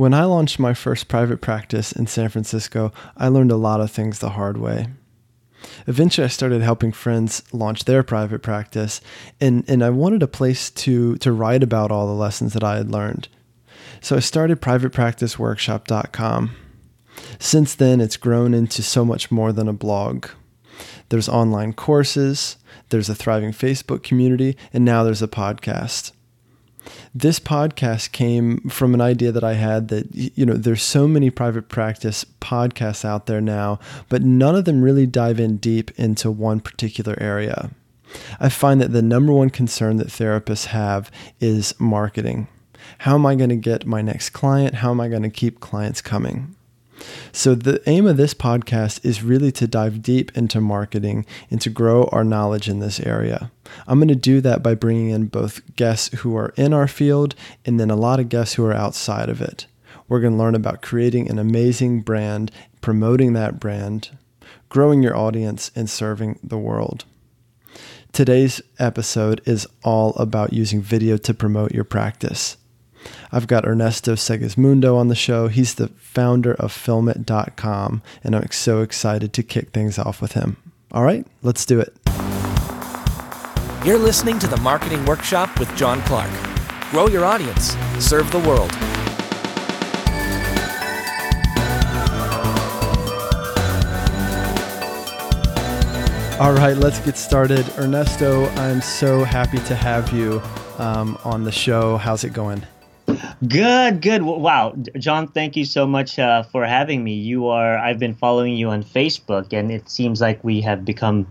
When I launched my first private practice in San Francisco, I learned a lot of things the hard way. Eventually, I started helping friends launch their private practice, and, and I wanted a place to, to write about all the lessons that I had learned. So I started privatepracticeworkshop.com. Since then, it's grown into so much more than a blog. There's online courses, there's a thriving Facebook community, and now there's a podcast this podcast came from an idea that I had that you know there's so many private practice podcasts out there now, but none of them really dive in deep into one particular area. I find that the number one concern that therapists have is marketing. How am I going to get my next client? How am I going to keep clients coming? So, the aim of this podcast is really to dive deep into marketing and to grow our knowledge in this area. I'm going to do that by bringing in both guests who are in our field and then a lot of guests who are outside of it. We're going to learn about creating an amazing brand, promoting that brand, growing your audience, and serving the world. Today's episode is all about using video to promote your practice. I've got Ernesto Segismundo on the show. He's the founder of filmit.com, and I'm so excited to kick things off with him. All right, let's do it. You're listening to the Marketing Workshop with John Clark. Grow your audience, serve the world. All right, let's get started. Ernesto, I'm so happy to have you um, on the show. How's it going? Good, good. Wow, John, thank you so much uh, for having me. You are I've been following you on Facebook, and it seems like we have become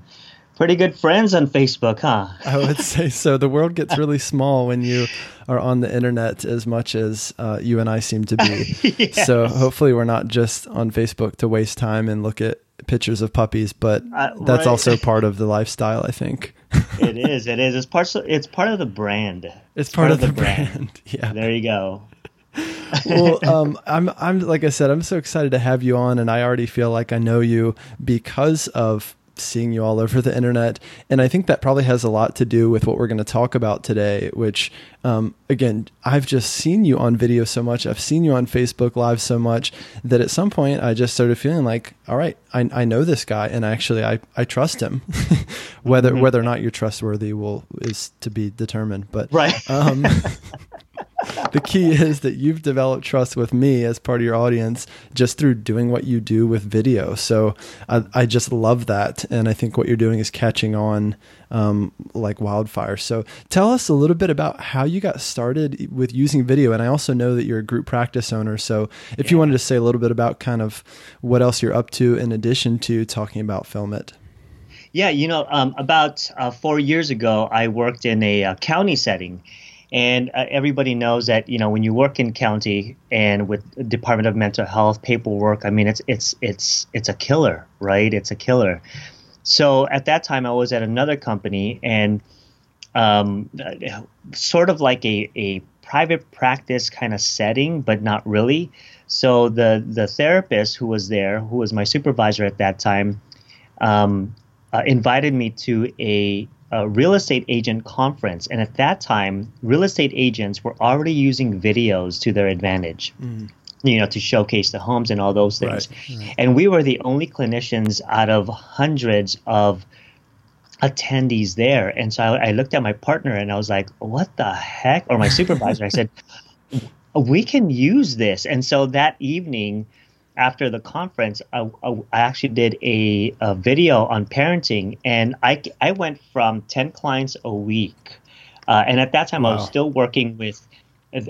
pretty good friends on Facebook, huh? I would say so. The world gets really small when you are on the internet as much as uh, you and I seem to be. yes. So hopefully, we're not just on Facebook to waste time and look at pictures of puppies, but uh, that's right. also part of the lifestyle, I think. it is. It is. It's part. It's part of the brand. It's, it's part, part, of, the, the brand. brand. Yeah. There you go. well, um, I'm. I'm like I said. I'm so excited to have you on, and I already feel like I know you because of seeing you all over the internet. And I think that probably has a lot to do with what we're going to talk about today, which, um, again, I've just seen you on video so much. I've seen you on Facebook Live so much that at some point I just started feeling like, all right, I, I know this guy and actually I, I trust him. whether, mm-hmm. whether or not you're trustworthy will is to be determined. But, right. Um, the key is that you've developed trust with me as part of your audience just through doing what you do with video. So I, I just love that. And I think what you're doing is catching on um, like wildfire. So tell us a little bit about how you got started with using video. And I also know that you're a group practice owner. So if yeah. you wanted to say a little bit about kind of what else you're up to in addition to talking about Film It. Yeah, you know, um, about uh, four years ago, I worked in a, a county setting and uh, everybody knows that you know when you work in county and with Department of Mental Health paperwork, I mean it's it's it's it's a killer, right? It's a killer. So at that time, I was at another company and um, sort of like a, a private practice kind of setting, but not really. So the the therapist who was there, who was my supervisor at that time, um, uh, invited me to a a real estate agent conference. And at that time, real estate agents were already using videos to their advantage. Mm. You know, to showcase the homes and all those things. Right, right. And we were the only clinicians out of hundreds of attendees there. And so I, I looked at my partner and I was like, what the heck? Or my supervisor, I said, we can use this. And so that evening, after the conference, I, I actually did a, a, video on parenting, and I, I went from 10 clients a week. Uh, and at that time, wow. I was still working with,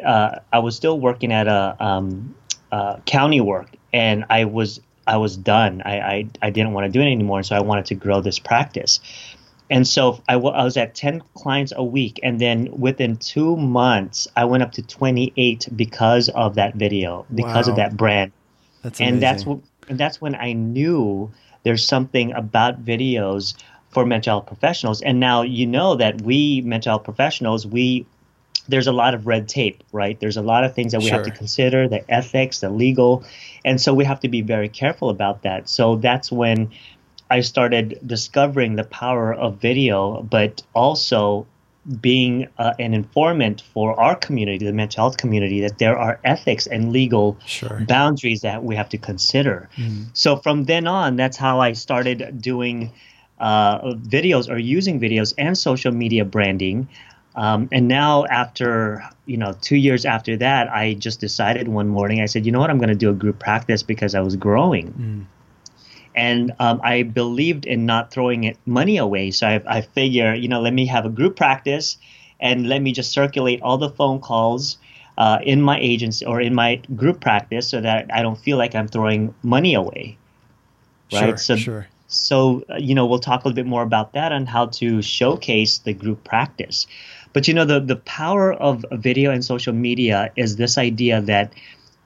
uh, I was still working at a um, uh, county work, and I was I was done. I, I, I didn't want to do it anymore, and so I wanted to grow this practice. And so I, w- I was at 10 clients a week. And then within two months, I went up to 28 because of that video, because wow. of that brand. That's and that's what and that's when I knew there's something about videos for mental health professionals. And now you know that we mental health professionals, we there's a lot of red tape, right? There's a lot of things that we sure. have to consider, the ethics, the legal, and so we have to be very careful about that. So that's when I started discovering the power of video, but also being uh, an informant for our community, the mental health community, that there are ethics and legal Sure. boundaries that we have to consider. So from then on, that's how I started doing uh, videos or using videos and social media branding. Um, and now, after you know, two years after that, I just decided one morning. I said, you know what, I'm going to do a group practice because I was growing, and um, I believed in not throwing it money away. So I, I figure, you know, let me have a group practice, and let me just circulate all the phone calls. Uh, in my agency or in my group practice, so that I don't feel like I'm throwing money away. Right. Sure, so sure. so, uh, you know, we'll talk a little bit more about that and how to showcase the group practice. But, you know, the, the power of video and social media is this idea that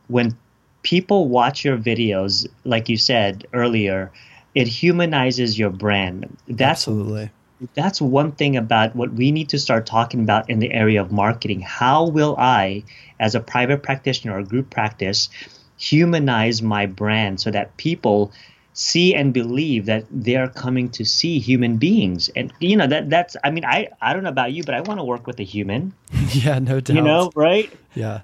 when people watch your videos, like you said earlier, it humanizes your brand. That's Absolutely. that's one thing about what we need to start talking about in the area of marketing. How will I, as a private practitioner or group practice, humanize my brand so that people see and believe that they're coming to see human beings and you know that that's i mean i i don't know about you but i want to work with a human Yeah, no doubt. you know right Yeah.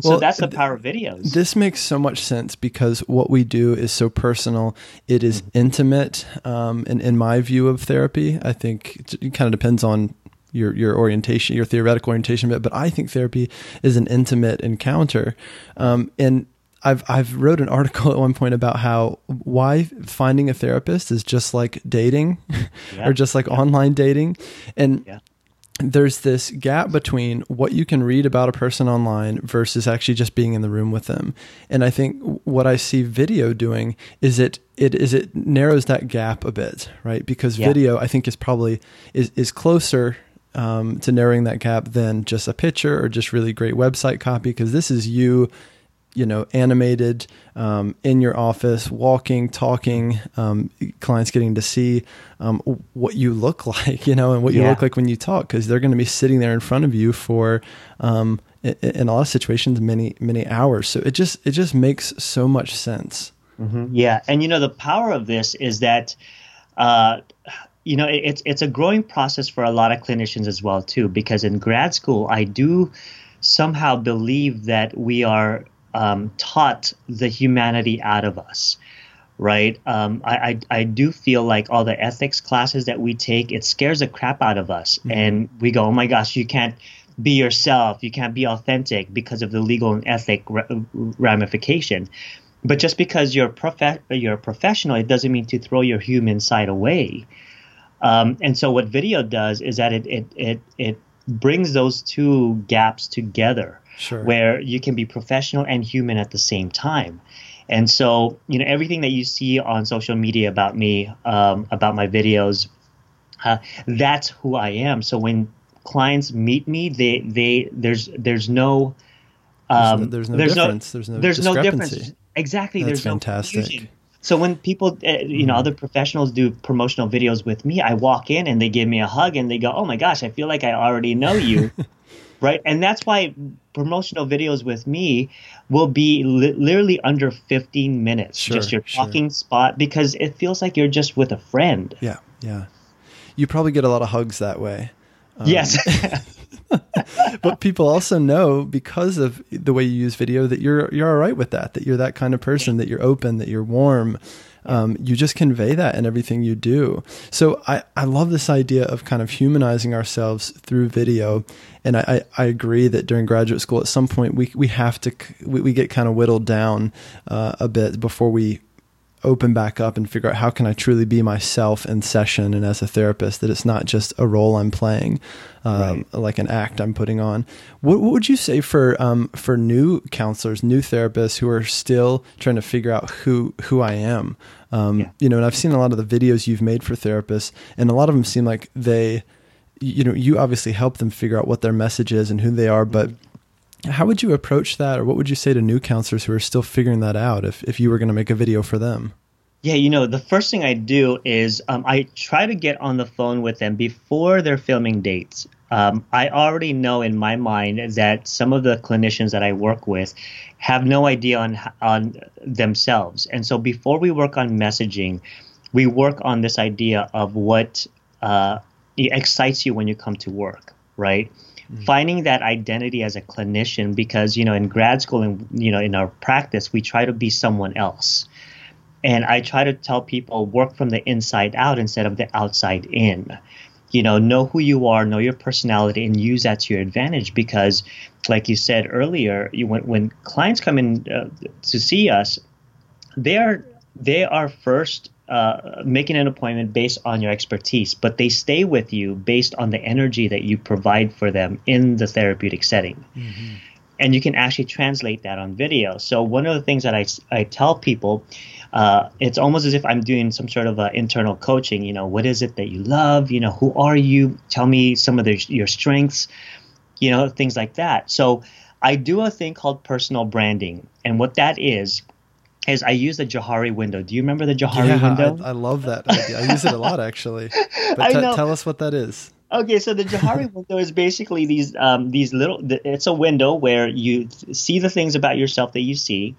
So that's the power of videos This makes so much sense because what we do is so personal. It is intimate. Um, and in my view of therapy, I think it, kind of depends on your your orientation, your theoretical orientation, but but I think therapy is an intimate encounter. Um, and I've I've wrote an article at one point about how why finding a therapist is just like dating, Yeah. or just like online dating, and Yeah. There's this gap between what you can read about a person online versus actually just being in the room with them. And I think what I see video doing is it it is it narrows that gap a bit, right? Because Yeah. video I think is probably is is closer um, to narrowing that gap than just a picture or just really great website copy because this is you you know, animated um, in your office, walking, talking, um, clients getting to see um, what you look like, you know, and what you Yeah. look like when you talk, because they're going to be sitting there in front of you for, um, in a lot of situations, many many hours. So it just it just makes so much sense. Yeah, and you know the power of this is that, uh, you know, it's it's a growing process for a lot of clinicians as well too. Because in grad school, I do somehow believe that we are um, taught the humanity out of us. Right, um, I, I I do feel like all the ethics classes that we take it scares the crap out of us, and we go, oh my gosh, you can't be yourself, you can't be authentic because of the legal and ethic ra- ramification. But just because you're prof- you're a professional, it doesn't mean to throw your human side away. Um, and so what video does is that it it it, it brings those two gaps together, Sure. where you can be professional and human at the same time. And so you know everything that you see on social media about me, um, about my videos, uh, that's who I am. So when clients meet me, they they there's there's no um, there's no difference. There's no there's no difference. Exactly. That's there's no fantastic. confusion. So when people, uh, you know, other professionals do promotional videos with me, I walk in and they give me a hug and they go, "Oh my gosh, I feel like I already know you." right? And that's why promotional videos with me will be li- literally under 15 minutes, Sure, just your sure. talking spot because it feels like you're just with a friend. Yeah, yeah. You probably get a lot of hugs that way. Um, yes. but people also know because of the way you use video that you're you're all right with that. That you're that kind of person. That you're open. That you're warm. Um, you just convey that in everything you do. So I, I love this idea of kind of humanizing ourselves through video, and I, I, I agree that during graduate school at some point we we have to we, we get kind of whittled down uh, a bit before we open back up and figure out how can I truly be myself in session and as a therapist that it's not just a role I'm playing, um, like an act I'm putting on. What, what would you say for um, for new counselors, new therapists who are still trying to figure out who who I am? Um, Yeah. You know, and I've seen a lot of the videos you've made for therapists, and a lot of them seem like they, you know, you obviously help them figure out what their message is and who they are, but how would you approach that, or what would you say to new counselors who are still figuring that out if, if you were going to make a video for them? Yeah, you know, the first thing I do is um, I try to get on the phone with them before they're filming dates. Um, I already know in my mind that some of the clinicians that I work with have no idea on on themselves, and so before we work on messaging, we work on this idea of what uh, excites you when you come to work. right? Mm-hmm. Finding that identity as a clinician, because you know, in grad school and you know, in our practice, we try to be someone else. And I try to tell people work from the inside out instead of the outside in. You know, know who you are, know your personality, and use that to your advantage. Because, like you said earlier, you, when when clients come in uh, to see us, they are they are first uh, making an appointment based on your expertise, but they stay with you based on the energy that you provide for them in the therapeutic setting. Mm-hmm. And you can actually translate that on video. So, one of the things that I, I tell people, uh, it's almost as if I'm doing some sort of uh, internal coaching. You know, what is it that you love? You know, who are you? Tell me some of the, your strengths, you know, things like that. So, I do a thing called personal branding. And what that is, is I use the Johari window. Do you remember the Johari yeah, window? I, I, love that idea. I use it a lot actually. But t- tell us what that is. Okay, so the Johari window is basically these um, these little. It's a window where you see the things about yourself that you see.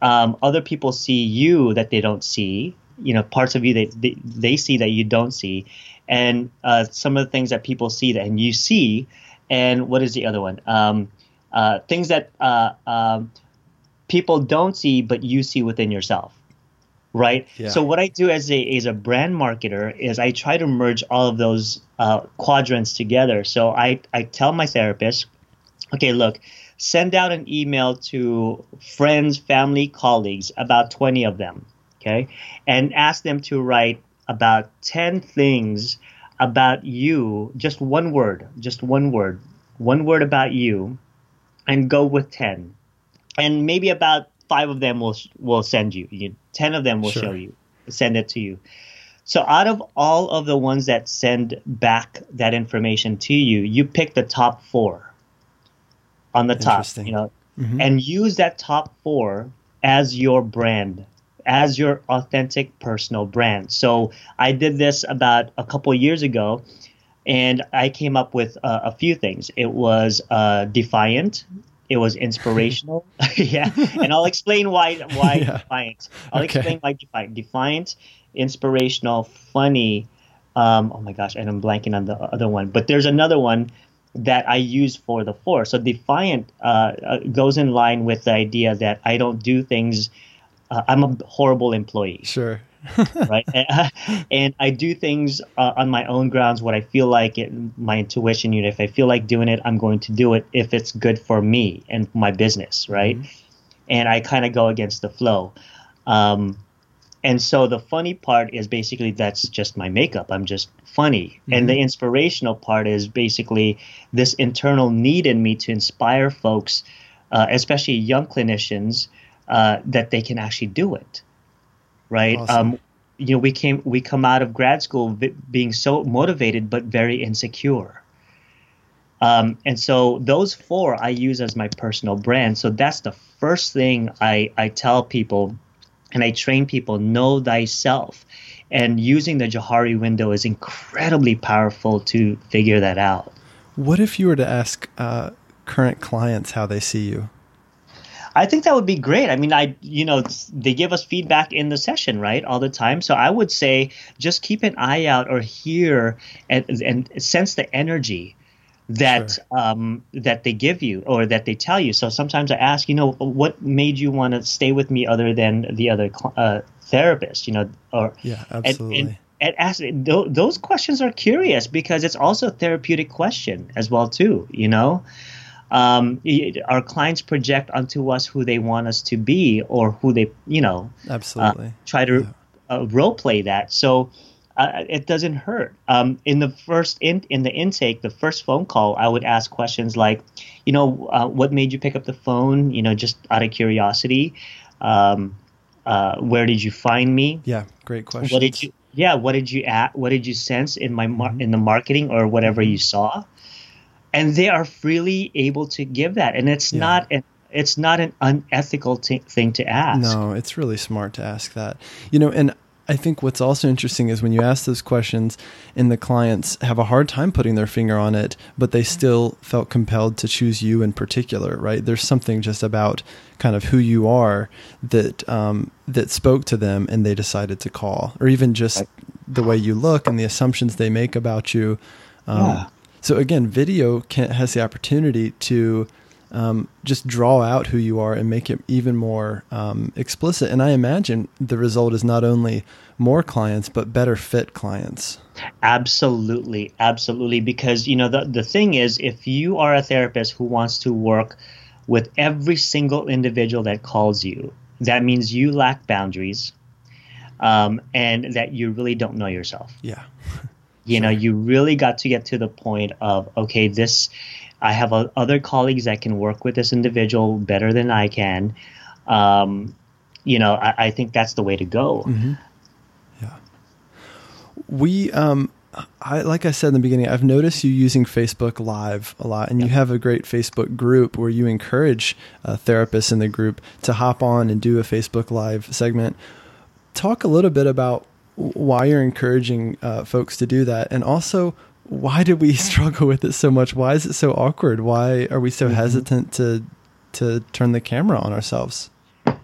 Um, other people see you that they don't see. You know, parts of you that they, they see that you don't see, and uh, some of the things that people see that and you see. And what is the other one? Um, uh, things that uh, um, people don't see but you see within yourself right? Yeah. so what i do as a as a brand marketer is i try to merge all of those uh, quadrants together. So i i tell my therapist okay look send out an email to friends family colleagues about 20 of them okay? And ask them to write about 10 things about you just one word just one word one word about you and go with 10 and maybe about five of them will will send you. you Ten of them will sure. show you, send it to you. So out of all of the ones that send back that information to you, you pick the top four on the top, you know, mm-hmm. and use that top four as your brand, as your authentic personal brand. So I did this about a couple years ago, and I came up with uh, a few things. It was uh, defiant, it was inspirational. yeah, and I'll explain why why yeah. defiant. I'll okay. explain why defiant. Defiant, inspirational, funny. Um, oh my gosh, and I'm blanking on the other one. But there's another one that I use for the four. So defiant uh, uh, goes in line with the idea that I don't do things. Uh, I'm a horrible employee. Sure. right? And, I do things uh, on my own grounds, what I feel like, it, my intuition. You know, if I feel like doing it, I'm going to do it if it's good for me and my business, right? Mm-hmm. And I kind of go against the flow. Um, and so the funny part is basically that's just my makeup. I'm just funny. Mm-hmm. And the inspirational part is basically this internal need in me to inspire folks, uh, especially young clinicians, uh, that they can actually do it right? Awesome. Um, you know, we came we come out of grad school being so motivated but very insecure. Um, and so those four I use as my personal brand. So that's the first thing I, I tell people and I train people know thyself. And using the Johari window is incredibly powerful to figure that out. What if you were to ask uh, current clients how they see you? I think that would be great. I mean, I you know they give us feedback in the session, right, all the time. So I would say just keep an eye out or hear and, and sense the energy that sure. um, that they give you or that they tell you. So sometimes I ask, you know, what made you want to stay with me other than the other uh, therapist, you know, or yeah, absolutely. And, and, and ask those questions are curious because it's also a therapeutic question as well too you know um, our clients project onto us who they want us to be or who they, you know, absolutely uh, try to yeah. uh, role play that. So uh, it doesn't hurt. Um, in the first in in the intake, the first phone call, I would ask questions like, you know, uh, what made you pick up the phone? You know, just out of curiosity. Um, uh, where did you find me? Yeah, great question. What did you? Yeah, what did you at? What did you sense in my mar- mm-hmm. in the marketing or whatever you saw? And they are freely able to give that and it's yeah. not an it's not an unethical t- thing to ask no it's really smart to ask that you know and I think what's also interesting is when you ask those questions and the clients have a hard time putting their finger on it, but they still felt compelled to choose you in particular, right? There's something just about kind of who you are that um, that spoke to them and they decided to call, or even just the way you look and the assumptions they make about you. Um, yeah So again, video can, has the opportunity to um, just draw out who you are and make it even more um, explicit. And I imagine the result is not only more clients, but better fit clients. Absolutely, absolutely. Because you know the the thing is, if you are a therapist who wants to work with every single individual that calls you, that means you lack boundaries, um, and that you really don't know yourself. Yeah. you know, you really got to get to the point of okay, this. I have uh, other colleagues that can work with this individual better than I can. Um, you know, I, I, think that's the way to go. Mm-hmm we um I, like I said in the beginning, I've noticed you using Facebook Live a lot, and you have a great Facebook group where you encourage uh, therapists in the group to hop on and do a Facebook Live segment. Talk a little bit about why you're encouraging uh, folks to do that, and also why did we struggle with it so much? Why is it so awkward? Why are we so mm-hmm. hesitant to to turn the camera on ourselves?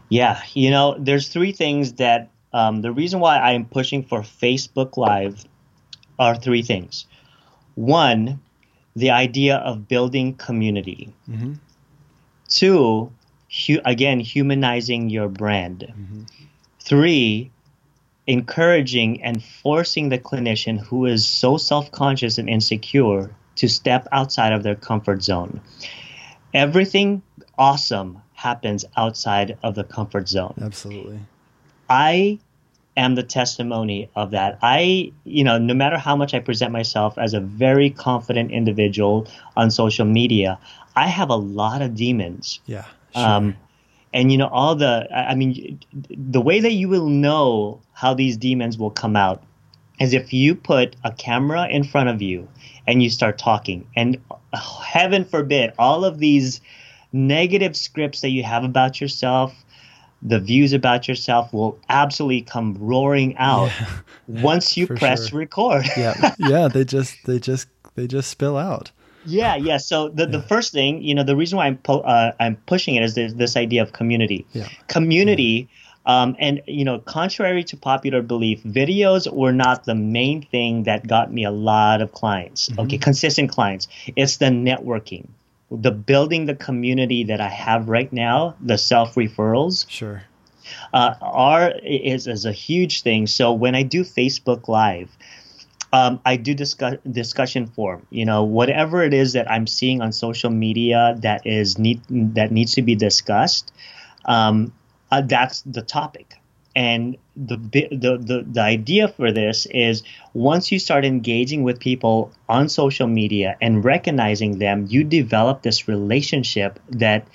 Yeah, you know, there's three things that um, the reason why I am pushing for Facebook Live are three things. One, the idea of building community. Mm-hmm. Two, hu- again, humanizing your brand. Mm-hmm. Three, encouraging and forcing the clinician who is so self conscious and insecure to step outside of their comfort zone. Everything awesome happens outside of the comfort zone. Absolutely. I am the testimony of that. I, you know, no matter how much I present myself as a very confident individual on social media, I have a lot of demons. Yeah. Sure. Um, and you know all the i mean the way that you will know how these demons will come out is if you put a camera in front of you and you start talking and uh, heaven forbid all of these negative scripts that you have about yourself the views about yourself will absolutely come roaring out yeah. once you press sure. record. yeah, yeah, they just they just they just spill out. Yeah, yeah. So the, yeah. the first thing, you know, the reason why I'm po- uh, I'm pushing it is this, this idea of community. Yeah. Community. Um, and you know, contrary to popular belief, videos were not the main thing that got me a lot of clients. Mm-hmm. Okay, consistent clients. It's the networking the building the community that I have right now, the self referrals. Sure. Uh, are is is a huge thing. So when I do Facebook Live, um, I do discuss discussion forum. You know, whatever it is that I'm seeing on social media that is need that needs to be discussed, um, uh, that's the topic. And the, the the the idea for this is once you start engaging with people on social media and recognizing them, you develop this relationship that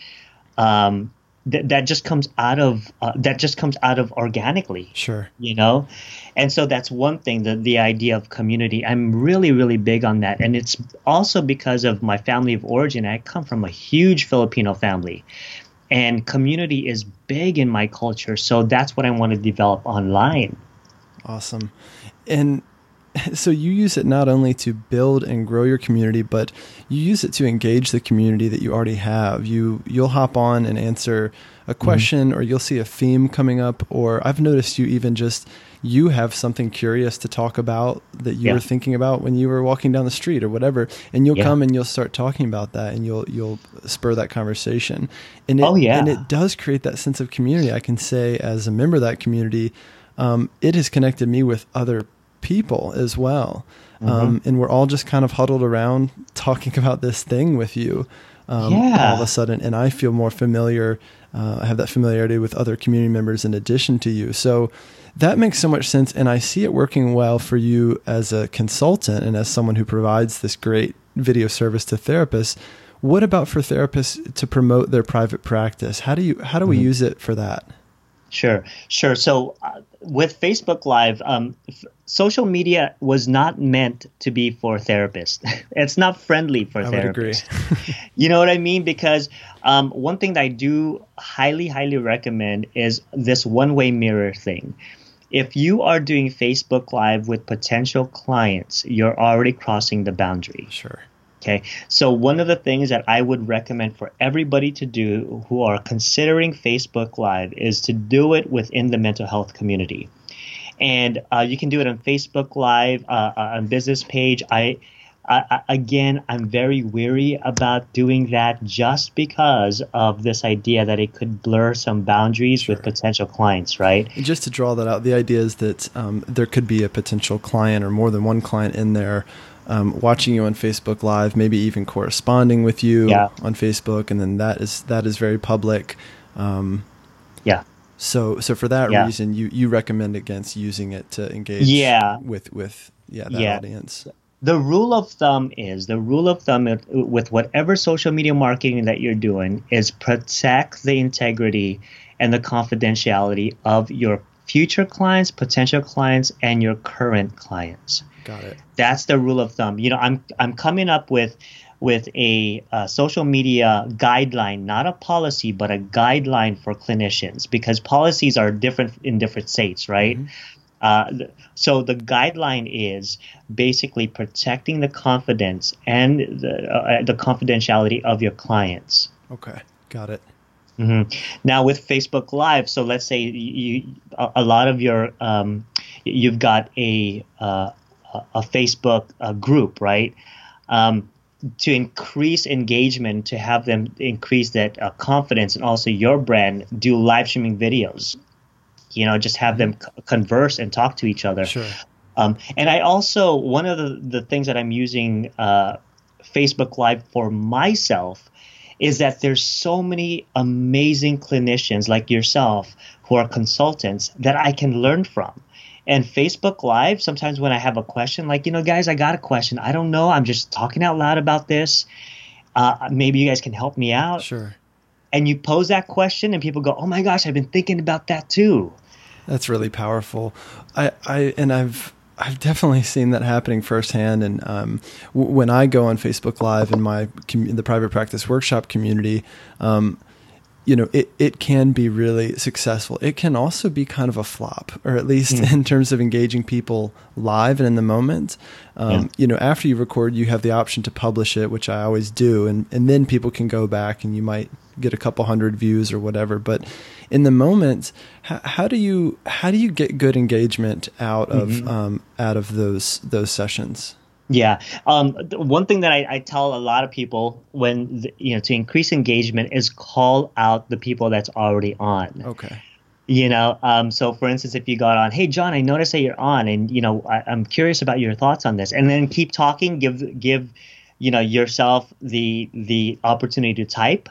um, that, that just comes out of uh, that just comes out of organically. Sure. You know? And so that's one thing the, the idea of community. I'm really really big on that. And it's also because of my family of origin. I come from a huge filipino family. And community is big in my culture. So that's what i want to develop online. Awesome. And so you use it not only to build and grow your community but you use it to engage the community that you already have you you'll hop on and answer a mm-hmm. question mm-hmm. or you'll see a theme coming up or i've noticed you even just you have something curious to talk about that you yeah. were thinking about when you were walking down the street or whatever and you'll yeah. come and you'll start talking about that and you'll you'll spur that conversation and it, oh, yeah. and it does create that sense of community i can say as a member of that community um, it has connected me with other people as well mm-hmm. um, and we're all just kind of huddled around talking about this thing with you um, yeah. all of a sudden and i feel more familiar uh, i have that familiarity with other community members in addition to you so that makes so much sense. And I see it working well for you as a consultant and as someone who provides this great video service to therapists. What about for therapists to promote their private practice? How do you how do we mm-hmm. use it for that? Sure, sure. So uh, with Facebook Live, um, f- social media was not meant to be for therapists. it's not friendly for I therapists. you know what I mean? Because um, one thing that I do highly, highly recommend is this one-way mirror thing if you are doing Facebook Live with potential clients, you're already crossing the boundary. Sure. Okay. So, one of the things that I would recommend for everybody to do who are considering Facebook Live is to do it within the mental health community. And uh, you can do it on Facebook Live, uh, uh on business page. I I, again, I'm very weary about doing that just because of this idea that it could blur some boundaries sure. with potential clients, right? And just to draw that out, the idea is that um, there could be a potential client or more than one client in there um, watching you on Facebook Live, maybe even corresponding with you yeah. on Facebook, and then that is that is very public. Um, yeah. So so for that yeah. reason, you you recommend against using it to engage. Yeah. With with yeah that yeah. audience the rule of thumb is the rule of thumb with whatever social media marketing that you're doing is protect the integrity and the confidentiality of your future clients, potential clients, and your current clients. Got it. That's the rule of thumb. You know, I'm I'm coming up with with a, a social media guideline, not a policy, but a guideline for clinicians because policies are different in different states, right? Mm-hmm. Uh, so the guideline is basically protecting the confidence and the, uh, the confidentiality of your clients. Okay, got it. Mm-hmm. Now with Facebook Live, so let's say you, a, a lot of your um, you've got a uh, a Facebook uh, group, right? Um, to increase engagement, to have them increase that uh, confidence, and also your brand, do live streaming videos. You know just have them c- converse and talk to each other. Sure. Um, and i also one of the, the things that i'm using uh, facebook live for myself is that there's so many amazing clinicians like yourself who are consultants that i can learn from and facebook live sometimes when i have a question like you know guys i got a question. I don't know. I'm just talking out loud about this. Uh, maybe you guys can help me out. Sure. And you pose that question and people go oh my gosh i've been thinking about that too. That's really powerful. I, I and I've I've definitely seen that happening firsthand. And um, w- when I go on Facebook Live in my com- the private practice workshop community, um, you know, it, it can be really successful. It can also be kind of a flop, or at least mm. in terms of engaging people live and in the moment. Um, yeah. You know, after you record, you have the option to publish it, which I always do, and and then people can go back and you might get a couple hundred views or whatever. But in the moment, how, how do you how do you get good engagement out of mm-hmm. um, out of those those sessions? Yeah. Um, one thing that I, I, tell a lot of people when, the, you know, to increase engagement is call out the people that's already on. Okay. You know, um, so for instance, if you got on, hey, John, I noticed that you're on and, you know, I, I'm curious about your thoughts on this and then keep talking, give, give, you know, yourself the, the opportunity to type,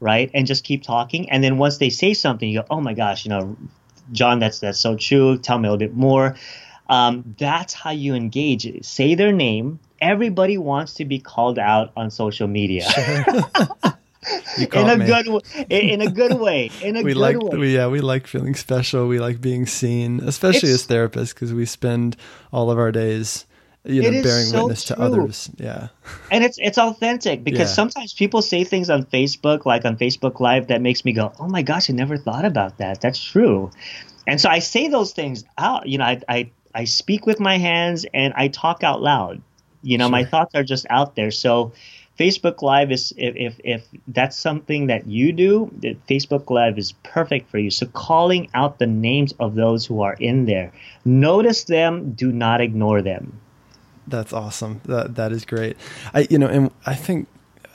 right. And just keep talking. And then once they say something, you go, oh my gosh, you know, John, that's, that's so true. Tell me a little bit more um, that's how you engage. Say their name. Everybody wants to be called out on social media. in a me. good in a good way in a we good like way. We, yeah we like feeling special we like being seen especially it's, as therapists because we spend all of our days you know bearing so witness true. to others yeah and it's it's authentic because yeah. sometimes people say things on facebook like on facebook live that makes me go oh my gosh i never thought about that that's true and so i say those things out you know i, I I speak with my hands and I talk out loud. You know, sure. my thoughts are just out there. So Facebook Live is if, if, if that's something that you do, Facebook Live is perfect for you. So calling out the names of those who are in there. Notice them, do not ignore them. That's awesome. That that is great. I you know, and I think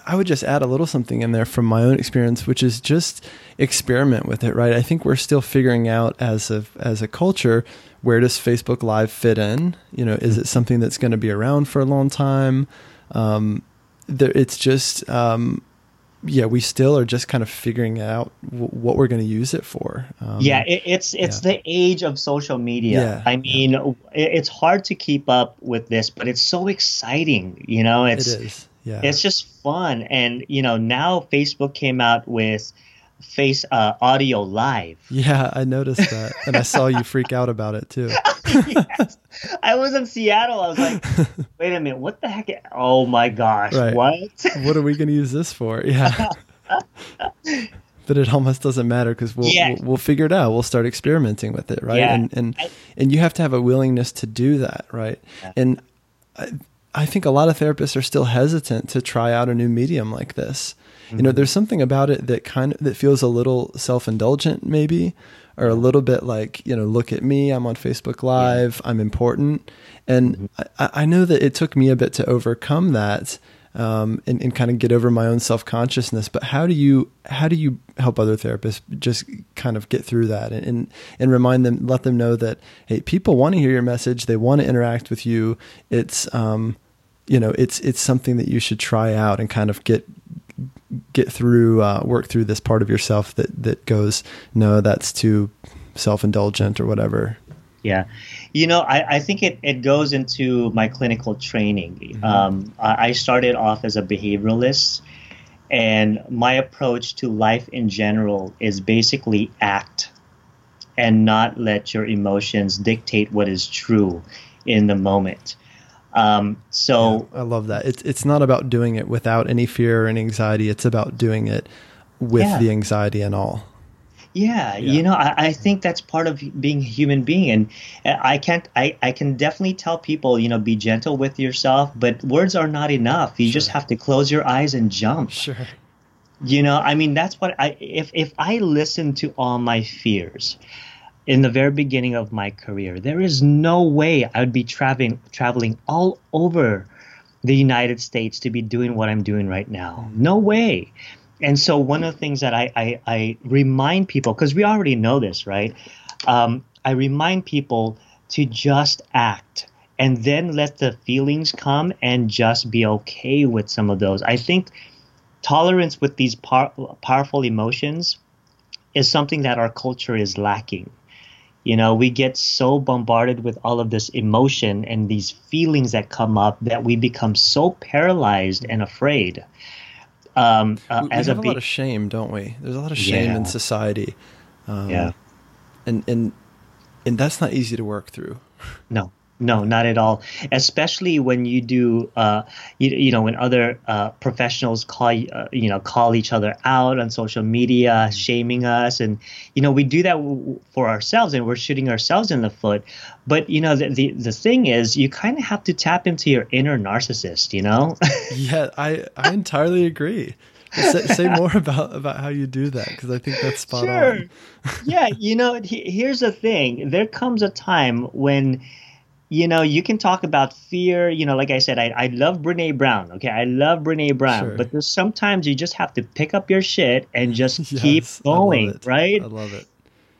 I would just add a little something in there from my own experience, which is just experiment with it, right? I think we're still figuring out as a as a culture where does Facebook Live fit in? You know, is it something that's going to be around for a long time? Um, there, it's just, um, yeah, we still are just kind of figuring out w- what we're going to use it for. Um, yeah, it, it's it's yeah. the age of social media. Yeah, I mean, yeah. it's hard to keep up with this, but it's so exciting. You know, it's it is. Yeah, it's just fun, and you know, now Facebook came out with face uh, audio live. Yeah, I noticed that, and I saw you freak out about it too. yes. I was in Seattle. I was like, "Wait a minute, what the heck? Oh my gosh, right. what? what are we going to use this for?" Yeah. but it almost doesn't matter because we'll, yeah. we'll, we'll figure it out. We'll start experimenting with it, right? Yeah. And and and you have to have a willingness to do that, right? Yeah. And I, I think a lot of therapists are still hesitant to try out a new medium like this mm-hmm. you know, there's something about it that kind of that feels a little self-indulgent, maybe, or a little bit like you know, look at me, I'm on Facebook Live, yeah. I'm important, and mm-hmm. I, I know that it took me a bit to overcome that um, and, and kind of get over my own self consciousness. But how do you how do you help other therapists just kind of get through that and, and, and remind them, let them know that hey, people want to hear your message, they want to interact with you. It's um, you know, it's it's something that you should try out and kind of get get through, uh, work through this part of yourself that that goes, no, that's too self indulgent or whatever. Yeah. You know, I, I think it, it goes into my clinical training. Mm-hmm. Um, I started off as a behavioralist, and my approach to life in general is basically act and not let your emotions dictate what is true in the moment. Um, so yeah, I love that. It's it's not about doing it without any fear and anxiety. It's about doing it with yeah. the anxiety and all. Yeah, yeah, you know, I, I, think that's part of being a human being, and I can't, I, I can definitely tell people, you know, be gentle with yourself, but words are not enough. You sure. just have to close your eyes and jump. Sure. You know, I mean, that's what I, if if I listen to all my fears in the very beginning of my career, there is no way I would be traveling traveling all over the United States to be doing what I'm doing right now. Mm-hmm. No way and so one of the things that I, I, I remind people, because we already know this, right? Um, I remind people to just act and then let the feelings come and just be okay with some of those. I think tolerance with these par- powerful emotions is something that our culture is lacking. You know, we get so bombarded with all of this emotion and these feelings that come up that we become so paralyzed and afraid um, uh, we, as have a, be- a lot of shame, don't we? There's a lot of shame yeah. in society. Um, yeah, and and and that's not easy to work through. No, no, not at all. Especially when you do, uh, you, you know, when other uh, professionals call, uh, you know, call each other out on social media, mm-hmm. shaming us, and you know, we do that w- for ourselves, and we're shooting ourselves in the foot. But you know, the the, the thing is, you kind of have to tap into your inner narcissist. You know? yeah, I I entirely agree. Say, say, more about about how you do that because I think that's spot sure. on. yeah, you know, he, here's the thing: there comes a time when you know, you can talk about fear. You know, like I said, I, I love Brene Brown. Okay, I love Brene Brown. Sure. But there's sometimes you just have to pick up your shit and just yes, keep going, I right? I love it.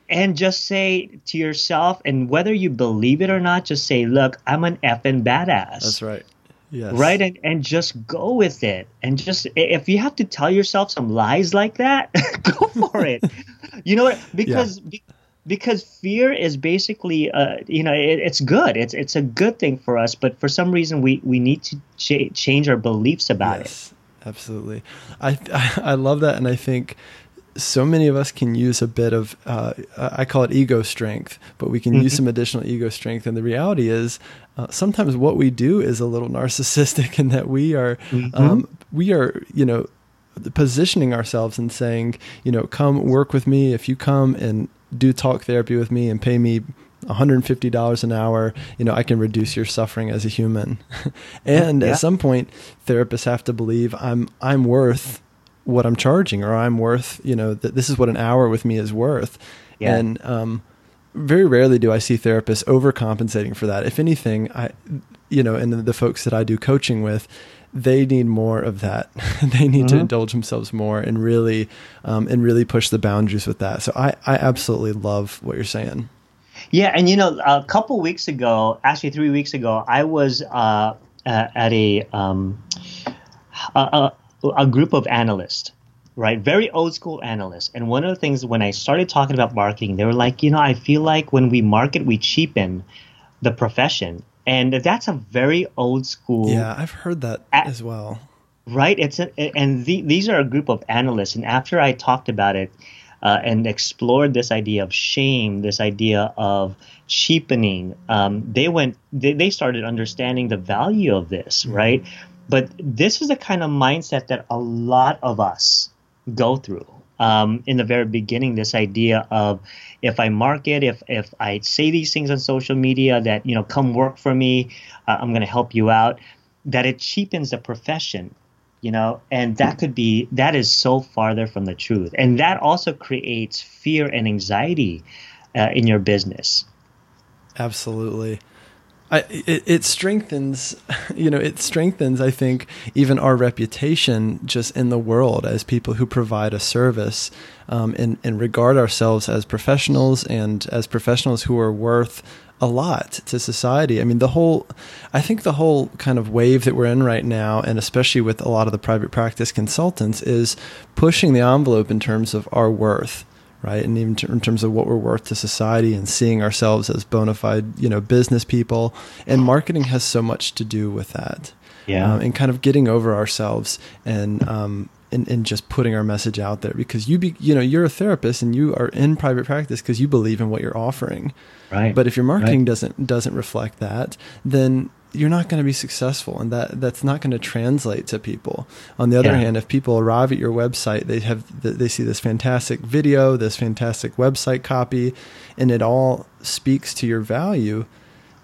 And just say to yourself, and whether you believe it or not, just say, "Look, I'm an effing badass." That's right. Yes. Right, and and just go with it, and just if you have to tell yourself some lies like that, go for it. you know what? Because. Yeah because fear is basically uh, you know it, it's good it's it's a good thing for us but for some reason we we need to ch- change our beliefs about yes, it absolutely I, I love that and i think so many of us can use a bit of uh, i call it ego strength but we can mm-hmm. use some additional ego strength and the reality is uh, sometimes what we do is a little narcissistic in that we are mm-hmm. um, we are you know positioning ourselves and saying you know come work with me if you come and do talk therapy with me and pay me $150 an hour, you know, I can reduce your suffering as a human. and yeah. at some point, therapists have to believe I'm I'm worth what I'm charging, or I'm worth, you know, that this is what an hour with me is worth. Yeah. And um, very rarely do I see therapists overcompensating for that. If anything, I, you know, and the, the folks that I do coaching with, they need more of that. they need mm-hmm. to indulge themselves more and really um, and really push the boundaries with that. So I, I absolutely love what you're saying. Yeah, and you know, a couple weeks ago, actually three weeks ago, I was uh, at a, um, a, a group of analysts right? Very old school analysts. And one of the things when I started talking about marketing, they were like, you know, I feel like when we market, we cheapen the profession and that's a very old school. Yeah, I've heard that as well. Right. It's a, and the, these are a group of analysts, and after I talked about it uh, and explored this idea of shame, this idea of cheapening, um, they went. They, they started understanding the value of this, mm-hmm. right? But this is the kind of mindset that a lot of us go through um, in the very beginning this idea of if I market, if if I say these things on social media that you know come work for me, uh, I'm going to help you out, that it cheapens the profession. you know and that could be that is so farther from the truth and that also creates fear and anxiety uh, in your business absolutely It, it strengthens, you know, it strengthens, I think, even our reputation just in the world as people who provide a service um, and, and regard ourselves as professionals and as professionals who are worth a lot to society. I mean, the whole, I think the whole kind of wave that we're in right now, and especially with a lot of the private practice consultants, is pushing the envelope in terms of our worth, right? And even in terms of what we're worth to society and seeing ourselves as bona fide, you know, business people. And marketing has so much to do with that. Yeah. Um, and kind of getting over ourselves and, um, and, and just putting our message out there because you be you know you're a therapist and you are in private practice because you believe in what you're offering Right. But if your marketing right. doesn't doesn't reflect that, then you're not going to be successful and that that's not going to translate to people. On the other yeah. hand if people arrive at your website they have they see this fantastic video this fantastic website copy and it all speaks to your value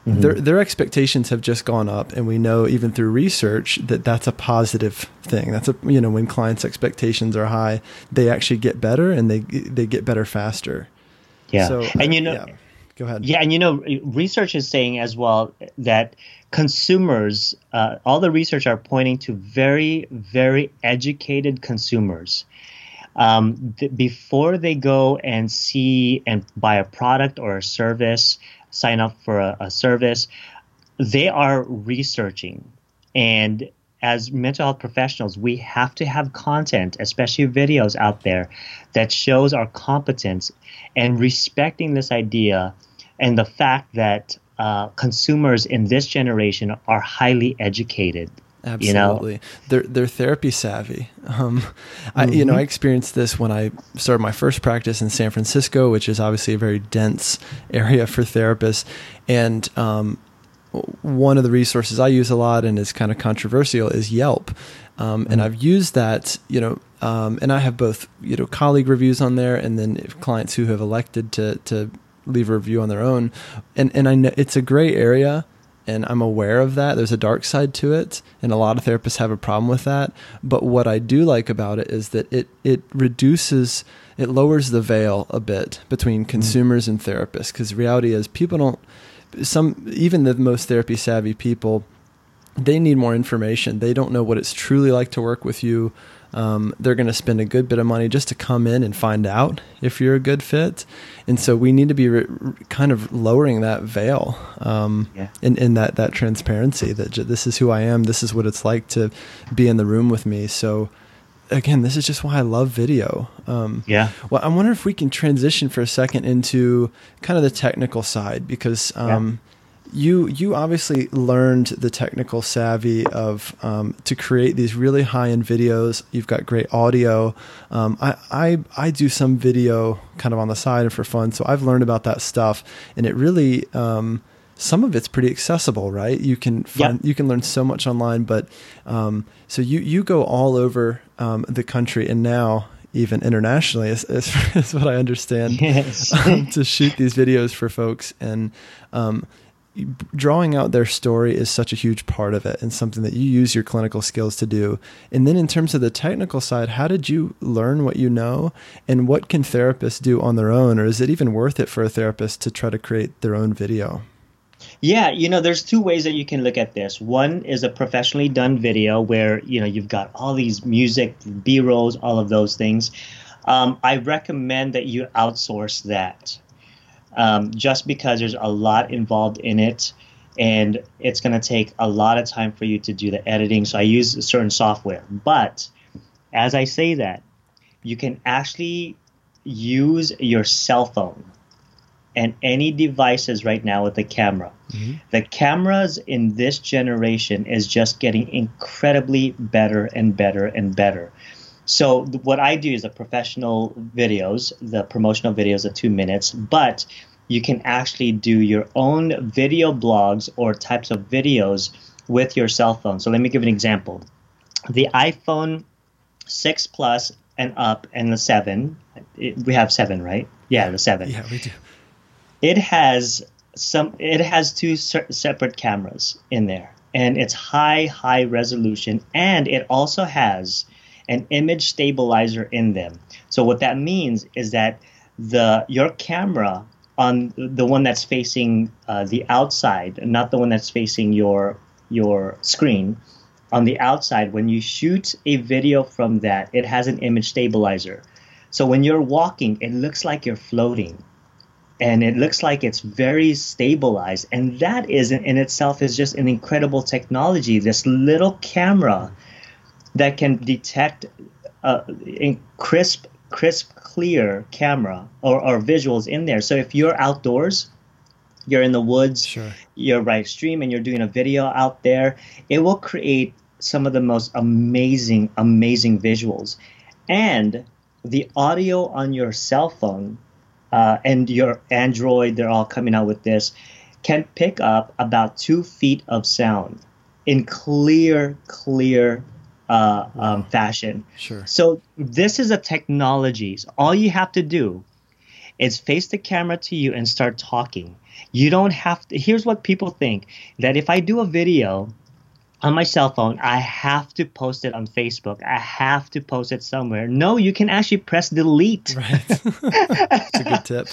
mm-hmm. their their expectations have just gone up and we know even through research that that's a positive thing. That's a you know when clients expectations are high they actually get better and they they get better faster. Yeah. So, and you know yeah Go ahead. Yeah, and you know, research is saying as well that consumers, uh, all the research are pointing to very, very educated consumers. Um, th- before they go and see and buy a product or a service, sign up for a, a service, they are researching. And as mental health professionals, we have to have content, especially videos out there, that shows our competence and respecting this idea and the fact that uh, consumers in this generation are highly educated. Absolutely, you know? they're they're therapy savvy. Um, I, mm-hmm. you know, I experienced this when I started my first practice in San Francisco, which is obviously a very dense area for therapists, and um, one of the resources I use a lot and is kind of controversial is Yelp. Um, mm-hmm. And I've used that, you know, um, and I have both, you know, colleague reviews on there and then clients who have elected to, to leave a review on their own. And and I know it's a gray area and I'm aware of that. There's a dark side to it, and a lot of therapists have a problem with that. But what I do like about it is that it it reduces it lowers the veil a bit between mm-hmm. consumers mm. and therapists because reality is people don't some even the most therapy savvy people they need more information. They don't know what it's truly like to work with you um, they're going to spend a good bit of money just to come in and find out if you're a good fit. And so we need to be re- kind of lowering that veil um, yeah. in, in that, that transparency that j- this is who I am. This is what it's like to be in the room with me. So again, this is just why I love video. Um, yeah. Well, I wonder if we can transition for a second into kind of the technical side because um, you you obviously learned the technical savvy of um, to create these really high end videos. You've got great audio. Um, I, I I do some video kind of on the side and for fun, so I've learned about that stuff, and it really um, some of it's pretty accessible, right? You can find you can learn so much online, but um, so you you go all over um, the country, and now even internationally, is, is, is what I understand, yes. Um, to shoot these videos for folks and um, drawing out their story is such a huge part of it and something that you use your clinical skills to do. And then in terms of the technical side, how did you learn what you know and what can therapists do on their own or is it even worth it for a therapist to try to create their own video? Yeah, you know, there's two ways that you can look at this. One is a professionally done video where, you know, you've got all these music, B-rolls, all of those things. Um, I recommend that you outsource that um, just because there's a lot involved in it and it's going to take a lot of time for you to do the editing. So I use a certain software. But as I say that, you can actually use your cell phone and any devices right now with the camera. Mm-hmm. The cameras in this generation is just getting incredibly better and better and better. So what I do is the professional videos, the promotional videos of two minutes, but you can actually do your own video blogs or types of videos with your cell phone. So let me give an example. The iPhone 6 Plus and up and the 7, it, we have 7, right? Yeah, the 7. Yeah, we do. It has some it has two separate cameras in there and it's high, high resolution, and it also has an image stabilizer in them. So what that means is that the your camera on the one that's facing uh, the outside, not the one that's facing your your screen, on the outside, when you shoot a video from that, it has an image stabilizer. So when you're walking, it looks like you're floating and it looks like it's very stabilized and that is in itself is just an incredible technology this little camera that can detect uh, crisp crisp clear camera or, or visuals in there so if you're outdoors you're in the woods Sure. you're right stream and you're doing a video out there it will create some of the most amazing amazing visuals and the audio on your cell phone uh, and your Android, they're all coming out with this, can pick up about two feet of sound in clear, clear uh, um, fashion. Sure. So this is a technology. So all you have to do is face the camera to you and start talking. You don't have to. Here's what people think that if I do a video on my cell phone, I have to post it on Facebook. I have to post it somewhere. No, you can actually press delete. Right. That's a good tip.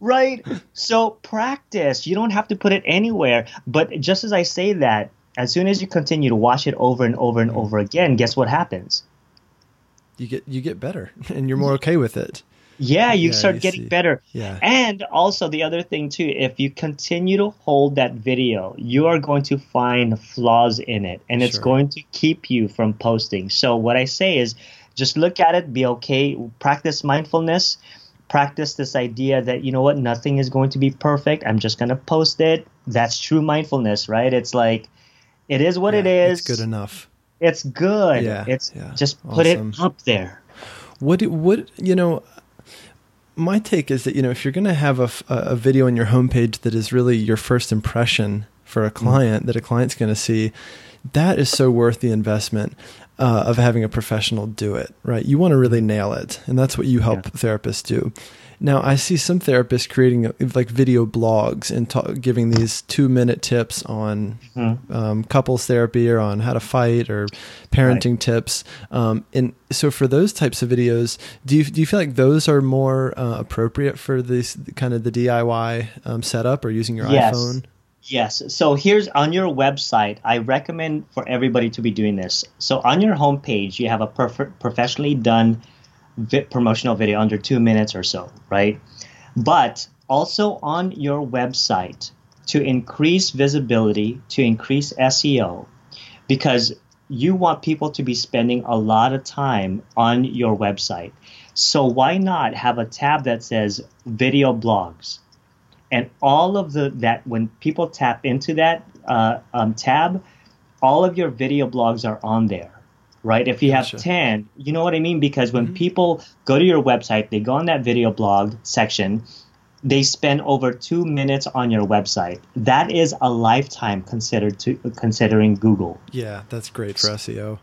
Right. So practice. You don't have to put it anywhere. But just as I say that, as soon as you continue to watch it over and over and hmm. over again, guess what happens? You get you get better and you're more okay with it. Yeah, you Yeah, start you getting see. better. Yeah. And also the other thing too, if you continue to hold that video, you are going to find flaws in it and it's Sure. going to keep you from posting. So what I say is just look at it, be okay, practice mindfulness, practice this idea that you know what, nothing is going to be perfect. I'm just going to post it. That's true mindfulness, right? It's like it is what it Yeah, is. It's good enough. It's good. Yeah, it's yeah. just put Awesome. it up there. What what you know? My take is that you know if you're going to have a, a video on your homepage that is really your first impression for a client that a client's going to see, that is so worth the investment uh, of having a professional do it. Right? You want to really nail it, and that's what you help therapists do. Now, I see some therapists creating like video blogs and ta- giving these two minute tips on um, couples therapy or on how to fight or parenting tips. Um, and so, for those types of videos, do you do you feel like those are more uh, appropriate for this kind of the DIY um, setup or using your Yes. iPhone? Yes. So here's on your website, I recommend for everybody to be doing this. So on your homepage, you have a perf- professionally done vi- promotional video under two minutes or so, right? But also on your website to increase visibility, to increase SEO, because you want people to be spending a lot of time on your website. So why not have a tab that says video blogs? and all of the that when people tap into that uh, um, tab, all of your video blogs are on there, right? If you have Gotcha. ten, you know what I mean? Because when mm-hmm. people go to your website, they go on that video blog section. They spend over two minutes on your website. That is a lifetime considered to considering Google. Yeah, that's great for SEO.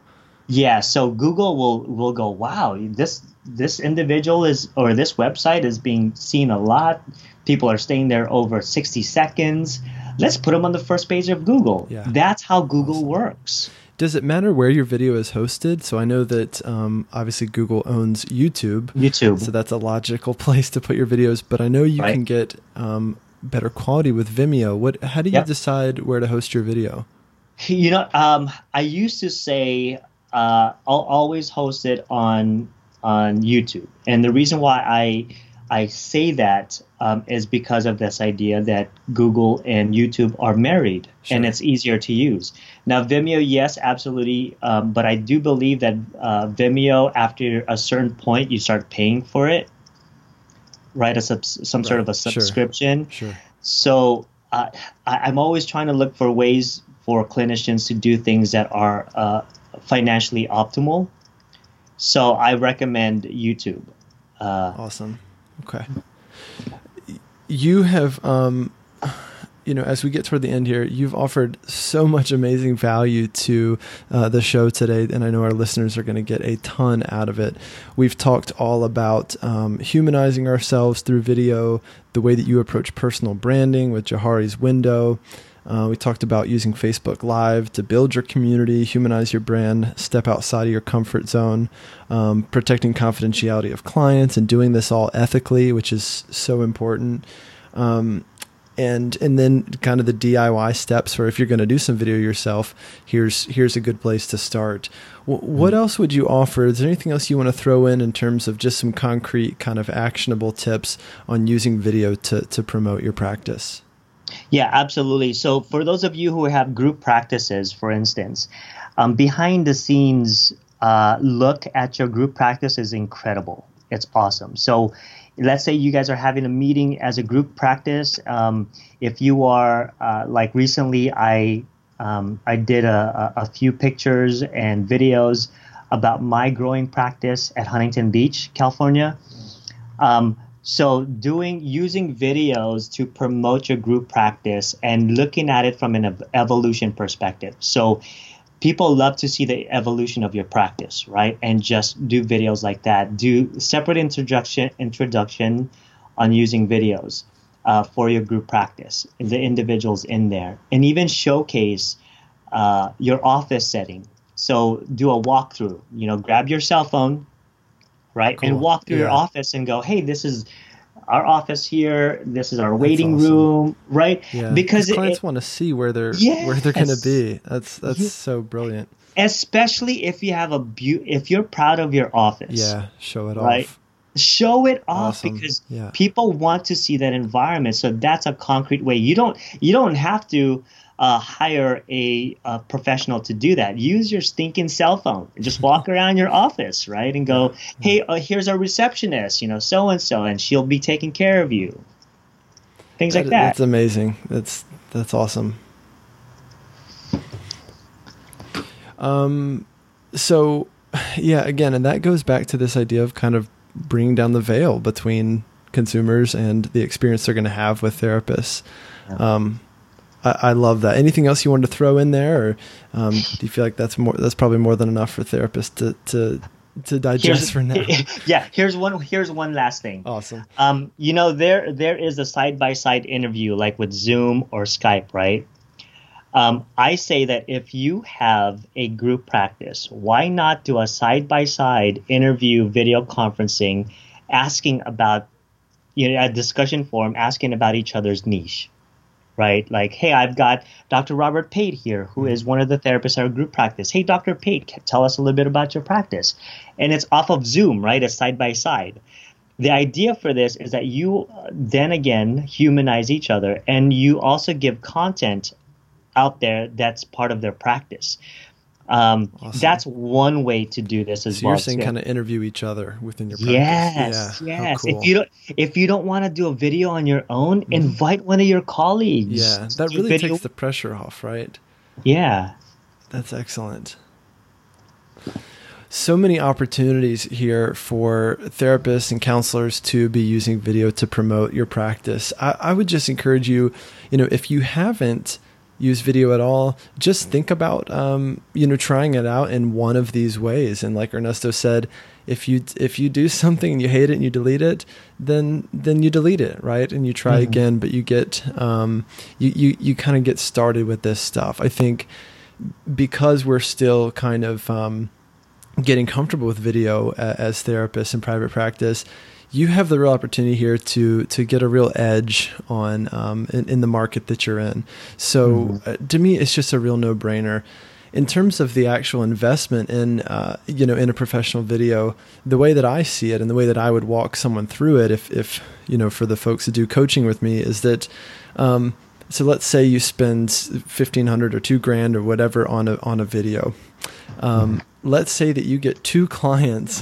Yeah, so Google will will go, wow, this this individual is or this website is being seen a lot. People are staying there over 60 seconds. Let's put them on the first page of Google. Yeah. That's how Google works. Does it matter where your video is hosted? So I know that um, obviously Google owns YouTube. YouTube. So that's a logical place to put your videos. But I know you Right. can get um, better quality with Vimeo. What? How do you Yep. decide where to host your video? You know, um, I used to say uh, I'll always host it on on YouTube, and the reason why I I say that um, is because of this idea that Google and YouTube are married, and it's easier to use. Now, Vimeo, yes, absolutely, um, but I do believe that uh, Vimeo, after a certain point, you start paying for it, right? A subs- some sort of a sure. subscription. Sure. So uh, I, I'm always trying to look for ways for clinicians to do things that are uh, financially optimal. So I recommend YouTube. Uh, Awesome. Okay. You have, um, you know, as we get toward the end here, you've offered so much amazing value to uh, the show today, and I know our listeners are going to get a ton out of it. We've talked all about um, humanizing ourselves through video, the way that you approach personal branding with Johari's window. Uh, we talked about using Facebook Live to build your community, humanize your brand, step outside of your comfort zone, um, protecting confidentiality of clients, and doing this all ethically, which is so important. Um, and and then kind of the DIY steps for if you're going to do some video yourself. Here's here's a good place to start. W- what mm. else would you offer? Is there anything else you want to throw in in terms of just some concrete kind of actionable tips on using video to to promote your practice? Yeah, absolutely. So for those of you who have group practices, for instance, um, behind the scenes uh, look at your group practice is incredible. It's awesome. So let's say you guys are having a meeting as a group practice. Um, if you are uh, like recently, I um, I did a, a, few pictures and videos about my growing practice at Huntington Beach, California. Um, so doing using videos to promote your group practice and looking at it from an evolution perspective. So people love to see the evolution of your practice, right? And just do videos like that. Do separate introduction introduction on using videos uh, for your group practice, the individuals in there, and even showcase uh, your office setting. So do a walkthrough. You know, grab your cell phone, right, cool. and walk through yeah. your office and go, "Hey, this is." our office here. This is our waiting awesome. room, right? Yeah. Because clients it, want to see where they're yes. where they're going to be. That's that's yeah. so brilliant. Especially if you have a be- if you're proud of your office. Yeah, show it right? off. Show it off awesome. because yeah. people want to see that environment. So that's a concrete way. You don't you don't have to uh, hire a, a, professional to do that. Use your stinking cell phone and just walk around your office, right? And go, hey, uh, here's our receptionist, you know, so and so, and she'll be taking care of you. Things that, like that. That's amazing. That's that's awesome. Um, so yeah, again, and that goes back to this idea of kind of bringing down the veil between consumers and the experience they're going to have with therapists. Um, I, I, love that. Anything else you wanted to throw in there, or um, do you feel like that's more? That's probably more than enough for therapists to to to digest here's, for now. Yeah, here's one. Here's one last thing. Awesome. Um, you know, there there is a side by side interview like with Zoom or Skype, right? Um, I say that if you have a group practice, why not do a side by side interview video conferencing, asking about, you know, a discussion forum, asking about each other's niche right? Like, hey, I've got Dr. Robert Pate here, who is one of the therapists at our group practice. Hey, Dr. Pate, tell us a little bit about your practice. And it's off of Zoom, right? It's side by side. The idea for this is that you uh, then again humanize each other and you also give content out there that's part of their practice. Um, awesome. That's one way to do this as so well. You're saying too. kind of interview each other within your practice. Yes, yeah. yes. Cool. If you don't, if you don't want to do a video on your own, mm. invite one of your colleagues. Yeah, that really video. takes the pressure off, right? Yeah, that's excellent. So many opportunities here for therapists and counselors to be using video to promote your practice. I, I would just encourage you, you know, if you haven't use video at all, just think about um, you know trying it out in one of these ways. And like Ernesto said, if you if you do something and you hate it and you delete it, then then you delete it, right? And you try mm-hmm. again, but you get um, you you you kind of get started with this stuff. I think because we're still kind of um, getting comfortable with video as therapists in private practice you have the real opportunity here to to get a real edge on um, in, in, the market that you're in. So mm-hmm. uh, to me, it's just a real no brainer. In terms of the actual investment in uh, you know in a professional video, the way that I see it and the way that I would walk someone through it, if if you know for the folks that do coaching with me, is that. Um, so let's say you spend fifteen hundred or two grand or whatever on a on a video. Um, mm-hmm. let's say that you get two clients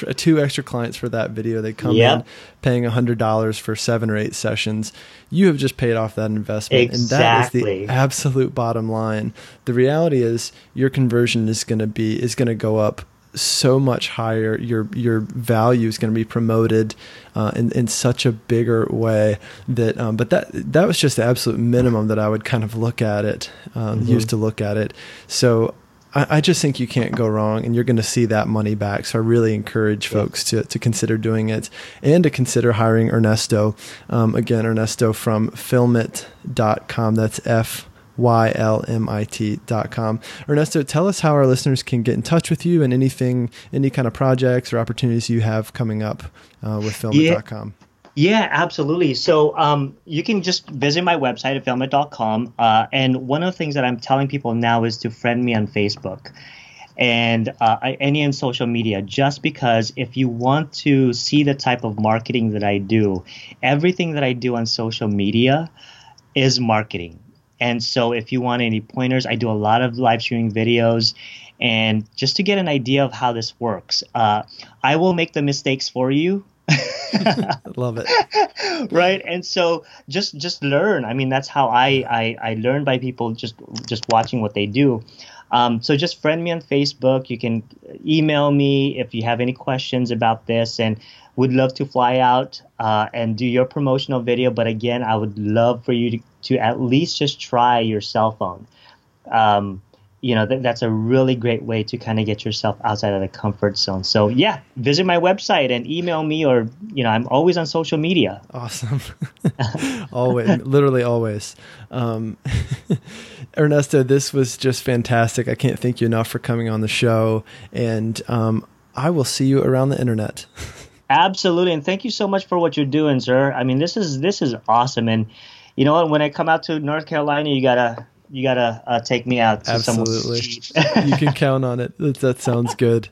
two extra clients for that video. They come yep. in paying hundred dollars for seven or eight sessions. You have just paid off that investment, exactly. and that is the absolute bottom line. The reality is your conversion is going to be is going to go up so much higher. Your your value is going to be promoted uh, in in such a bigger way that. Um, but that that was just the absolute minimum that I would kind of look at it, um, mm-hmm. used to look at it. So I, I just think you can't go wrong, and you're going to see that money back. So I really encourage folks to to consider doing it and to consider hiring Ernesto. Um, again, Ernesto from fylmit.com. That's F ylmit.com. Ernesto, tell us how our listeners can get in touch with you and anything, any kind of projects or opportunities you have coming up uh, with fylmit.com. Yeah. Yeah, absolutely. So um, you can just visit my website at fylmit.com. Uh, and one of the things that I'm telling people now is to friend me on Facebook and uh, any in social media just because if you want to see the type of marketing that I do, everything that I do on social media is marketing. And so if you want any pointers, I do a lot of live streaming videos. And just to get an idea of how this works, uh, I will make the mistakes for you. Love it. right. And so just just learn. I mean, that's how I, I I learn by people just just watching what they do. Um, so just friend me on Facebook. You can email me if you have any questions about this, and would love to fly out uh, and do your promotional video. But again, I would love for you to, to at least just try your cell phone. Um, you know th- that's a really great way to kind of get yourself outside of the comfort zone. So yeah visit my website and email me or you know i'm always on social media. Awesome. Always literally always. Um, ernesto this was just fantastic. I can't thank you enough for coming on the show and um, i will see you around the internet. Absolutely and thank you so much for what you're doing sir. I mean this is this is awesome and you know what when i come out to north carolina you gotta you gotta uh, take me out. Absolutely, you can count on it. That, that sounds good.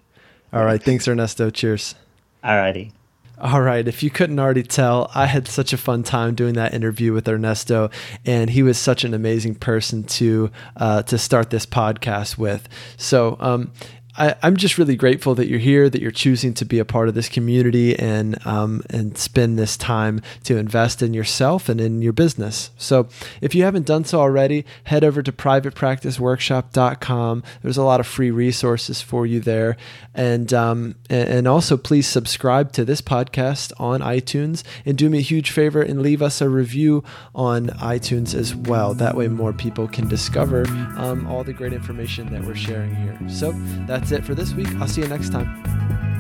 All right, thanks, Ernesto. Cheers. All righty. All right. If you couldn't already tell, I had such a fun time doing that interview with Ernesto, and he was such an amazing person to uh, to start this podcast with. So, um, I, am just really grateful that you're here, that you're choosing to be a part of this community and um, and spend this time to invest in yourself and in your business. So, if you haven't done so already, head over to privatepracticeworkshop.com. There's a lot of free resources for you there, and um, and also please subscribe to this podcast on iTunes and do me a huge favor and leave us a review on iTunes as well. That way, more people can discover um, all the great information that we're sharing here. So that's that's it for this week. I'll see you next time.